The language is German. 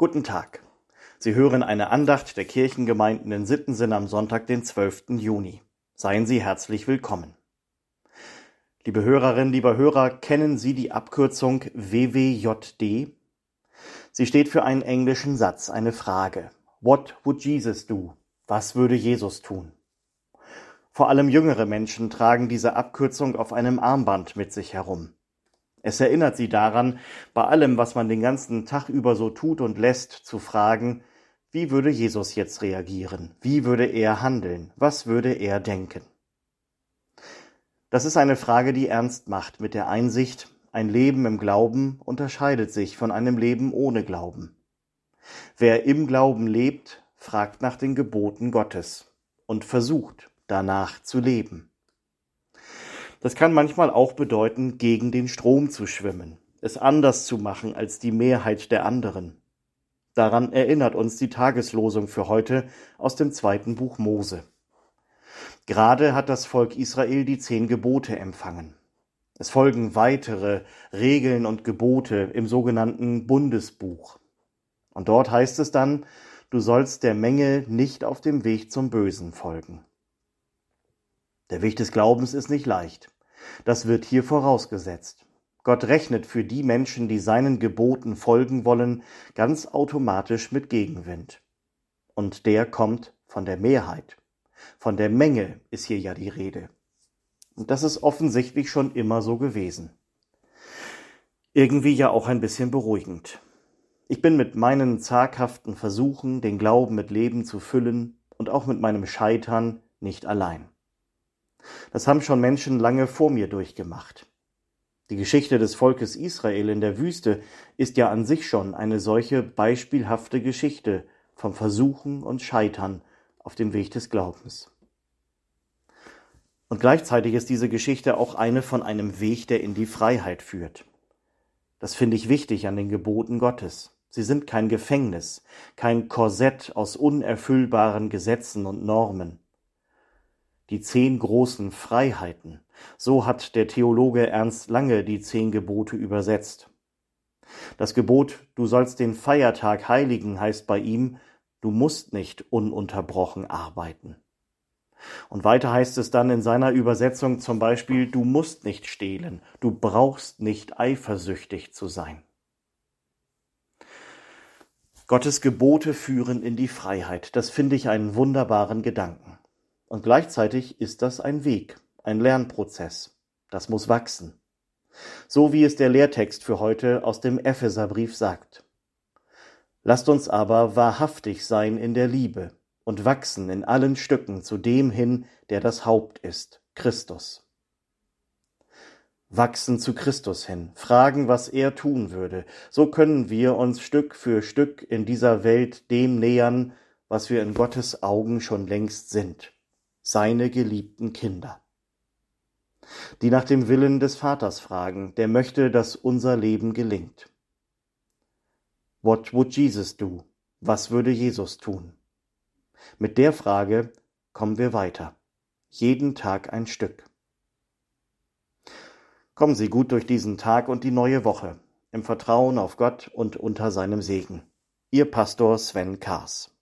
Guten Tag. Sie hören eine Andacht der Kirchengemeinden in Sittensinn am Sonntag, den 12. Juni. Seien Sie herzlich willkommen. Liebe Hörerinnen, lieber Hörer, kennen Sie die Abkürzung WWJD? Sie steht für einen englischen Satz, eine Frage. What would Jesus do? Was würde Jesus tun? Vor allem jüngere Menschen tragen diese Abkürzung auf einem Armband mit sich herum. Es erinnert sie daran, bei allem, was man den ganzen Tag über so tut und lässt, zu fragen, wie würde Jesus jetzt reagieren? Wie würde er handeln? Was würde er denken? Das ist eine Frage, die ernst macht mit der Einsicht, ein Leben im Glauben unterscheidet sich von einem Leben ohne Glauben. Wer im Glauben lebt, fragt nach den Geboten Gottes und versucht danach zu leben. Das kann manchmal auch bedeuten, gegen den Strom zu schwimmen, es anders zu machen als die Mehrheit der anderen. Daran erinnert uns die Tageslosung für heute aus dem zweiten Buch Mose. Gerade hat das Volk Israel die zehn Gebote empfangen. Es folgen weitere Regeln und Gebote im sogenannten Bundesbuch. Und dort heißt es dann, du sollst der Menge nicht auf dem Weg zum Bösen folgen. Der Weg des Glaubens ist nicht leicht. Das wird hier vorausgesetzt. Gott rechnet für die Menschen, die seinen Geboten folgen wollen, ganz automatisch mit Gegenwind. Und der kommt von der Mehrheit. Von der Menge ist hier ja die Rede. Und das ist offensichtlich schon immer so gewesen. Irgendwie ja auch ein bisschen beruhigend. Ich bin mit meinen zaghaften Versuchen, den Glauben mit Leben zu füllen und auch mit meinem Scheitern nicht allein. Das haben schon Menschen lange vor mir durchgemacht. Die Geschichte des Volkes Israel in der Wüste ist ja an sich schon eine solche beispielhafte Geschichte vom Versuchen und Scheitern auf dem Weg des Glaubens. Und gleichzeitig ist diese Geschichte auch eine von einem Weg, der in die Freiheit führt. Das finde ich wichtig an den Geboten Gottes. Sie sind kein Gefängnis, kein Korsett aus unerfüllbaren Gesetzen und Normen die zehn großen Freiheiten. So hat der Theologe Ernst Lange die zehn Gebote übersetzt. Das Gebot, du sollst den Feiertag heiligen, heißt bei ihm, du musst nicht ununterbrochen arbeiten. Und weiter heißt es dann in seiner Übersetzung zum Beispiel, du musst nicht stehlen, du brauchst nicht eifersüchtig zu sein. Gottes Gebote führen in die Freiheit. Das finde ich einen wunderbaren Gedanken. Und gleichzeitig ist das ein Weg, ein Lernprozess. Das muss wachsen. So wie es der Lehrtext für heute aus dem Epheserbrief sagt. Lasst uns aber wahrhaftig sein in der Liebe und wachsen in allen Stücken zu dem hin, der das Haupt ist, Christus. Wachsen zu Christus hin, fragen, was er tun würde, so können wir uns Stück für Stück in dieser Welt dem nähern, was wir in Gottes Augen schon längst sind seine geliebten Kinder, die nach dem Willen des Vaters fragen, der möchte, dass unser Leben gelingt. What would Jesus do? Was würde Jesus tun? Mit der Frage kommen wir weiter. Jeden Tag ein Stück. Kommen Sie gut durch diesen Tag und die neue Woche, im Vertrauen auf Gott und unter seinem Segen. Ihr Pastor Sven Kaas.